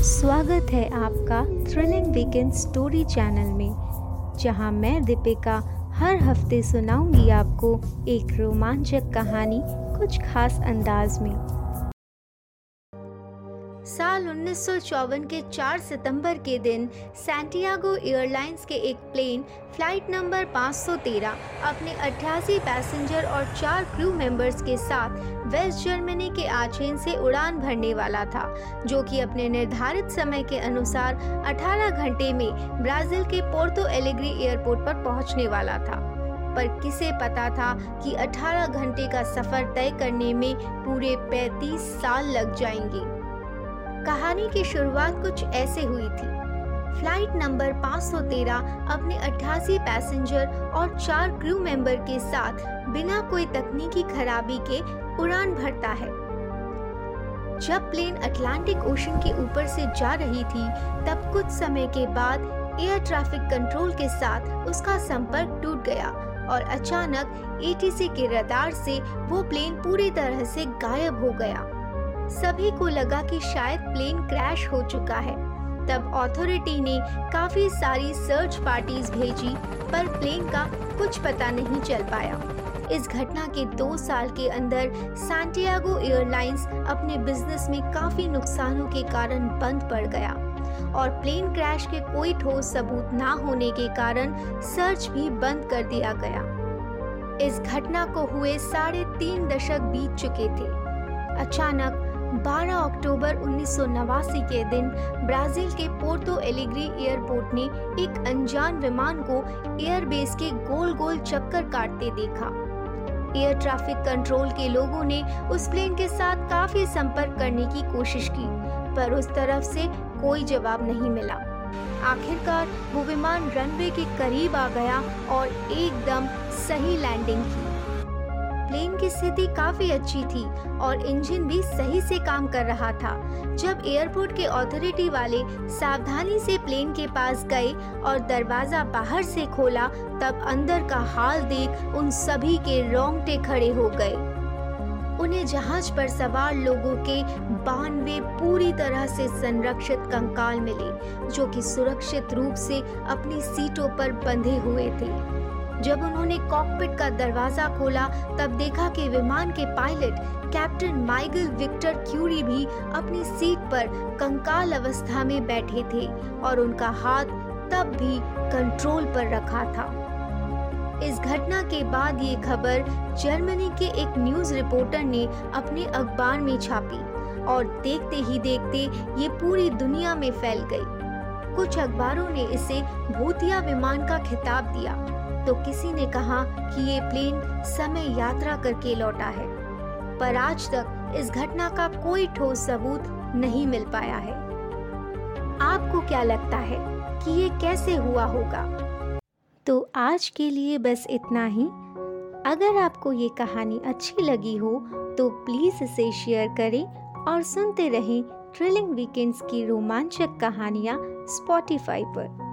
स्वागत है आपका थ्रिलिंग वीकेंड स्टोरी चैनल में, जहाँ मैं दीपिका हर हफ़्ते सुनाऊँगी आपको एक रोमांचक कहानी कुछ खास अंदाज में। साल उन्नीस सौ चौवन के 4 सितंबर के दिन सैंटियागो एयरलाइंस के एक प्लेन फ़्लाइट नंबर 513 अपने 88 पैसेंजर और चार क्रू मेंबर्स के साथ वेस्ट जर्मनी के आचेन से उड़ान भरने वाला था, जो कि अपने निर्धारित समय के अनुसार 18 घंटे में ब्राज़ील के पोर्तो एलेग्री एयरपोर्ट पर पहुँचने वाला था। पर किसे पता था कि 18 घंटे का सफ़र तय करने में पूरे 35 साल लग जाएँगे। कहानी की शुरुआत कुछ ऐसे हुई थी। फ़्लाइट नंबर 513 अपने 88 पैसेंजर और चार क्रू मेंबर के साथ बिना कोई तकनीकी खराबी के उड़ान भरता है। जब प्लेन अटलांटिक ओशन के ऊपर से जा रही थी, तब कुछ समय के बाद एयर ट्रैफ़िक कंट्रोल के साथ उसका संपर्क टूट गया और अचानक एटीसी के रडार से वो प्लेन पूरी तरह से गायब हो गया। सभी को लगा कि शायद प्लेन क्रैश हो चुका है। तब अथॉरिटी ने काफ़ी सारी सर्च पार्टीज़ भेजी, पर प्लेन का कुछ पता नहीं चल पाया। इस घटना के दो साल के अंदर सैंटियागो एयरलाइंस अपने बिज़नेस में काफ़ी नुकसानों के कारण बंद पड़ गया और प्लेन क्रैश के कोई ठोस सबूत ना होने के कारण सर्च भी बंद कर दिया गया। इस घटना को हुए साढ़े तीन दशक बीत चुके थे। अचानक 12 अक्टूबर उन्नीस सौ नवासी के दिन ब्राज़ील के पोर्तो एलिग्री एयरपोर्ट ने एक अनजान विमान को एयरबेस के गोल गोल चक्कर काटते देखा। एयर ट्रैफ़िक कंट्रोल के लोगों ने उस प्लेन के साथ काफ़ी संपर्क करने की कोशिश की, पर उस तरफ़ से कोई जवाब नहीं मिला। आखिरकार वो विमान रनवे के करीब आ गया और एकदम सही लैंडिंग की। प्लेन की स्थिति काफ़ी अच्छी थी और इंजन भी सही से काम कर रहा था। जब एयरपोर्ट के अथॉरिटी वाले सावधानी से प्लेन के पास गए और दरवाज़ा बाहर से खोला, तब अंदर का हाल देख उन सभी के रोंगटे खड़े हो गए। उन्हें जहाज़ पर सवार लोगों के बानवे पूरी तरह से संरक्षित कंकाल मिले, जो कि सुरक्षित रूप से अपनी सीटों पर बंधे हुए थे। जब उन्होंने कॉकपिट का दरवाज़ा खोला, तब देखा कि विमान के pilot captain Michael Victor Curie भी अपनी सीट पर कंकाल अवस्था में बैठे थे और उनका हाथ तब भी कंट्रोल पर रखा था। इस घटना के बाद ये खबर जर्मनी के एक न्यूज़ रिपोर्टर ने अपने अखबार में छापी और देखते ही देखते ये पूरी दुनिया में फैल गई। कुछ अखबारों ने इसे भूतिया विमान का खिताब दिया। तो किसी ने कहा कि ये प्लेन समय यात्रा करके लौटा है, पर आज तक इस घटना का कोई ठोस सबूत नहीं मिल पाया है। आपको क्या लगता है कि ये कैसे हुआ होगा? तो आज के लिए बस इतना ही। अगर आपको ये कहानी अच्छी लगी हो तो प्लीज़ इसे शेयर करें और सुनते रहें थ्रिलिंग वीकेंड्स की रोमांचक कहानियाँ स्पॉटिफाई पर।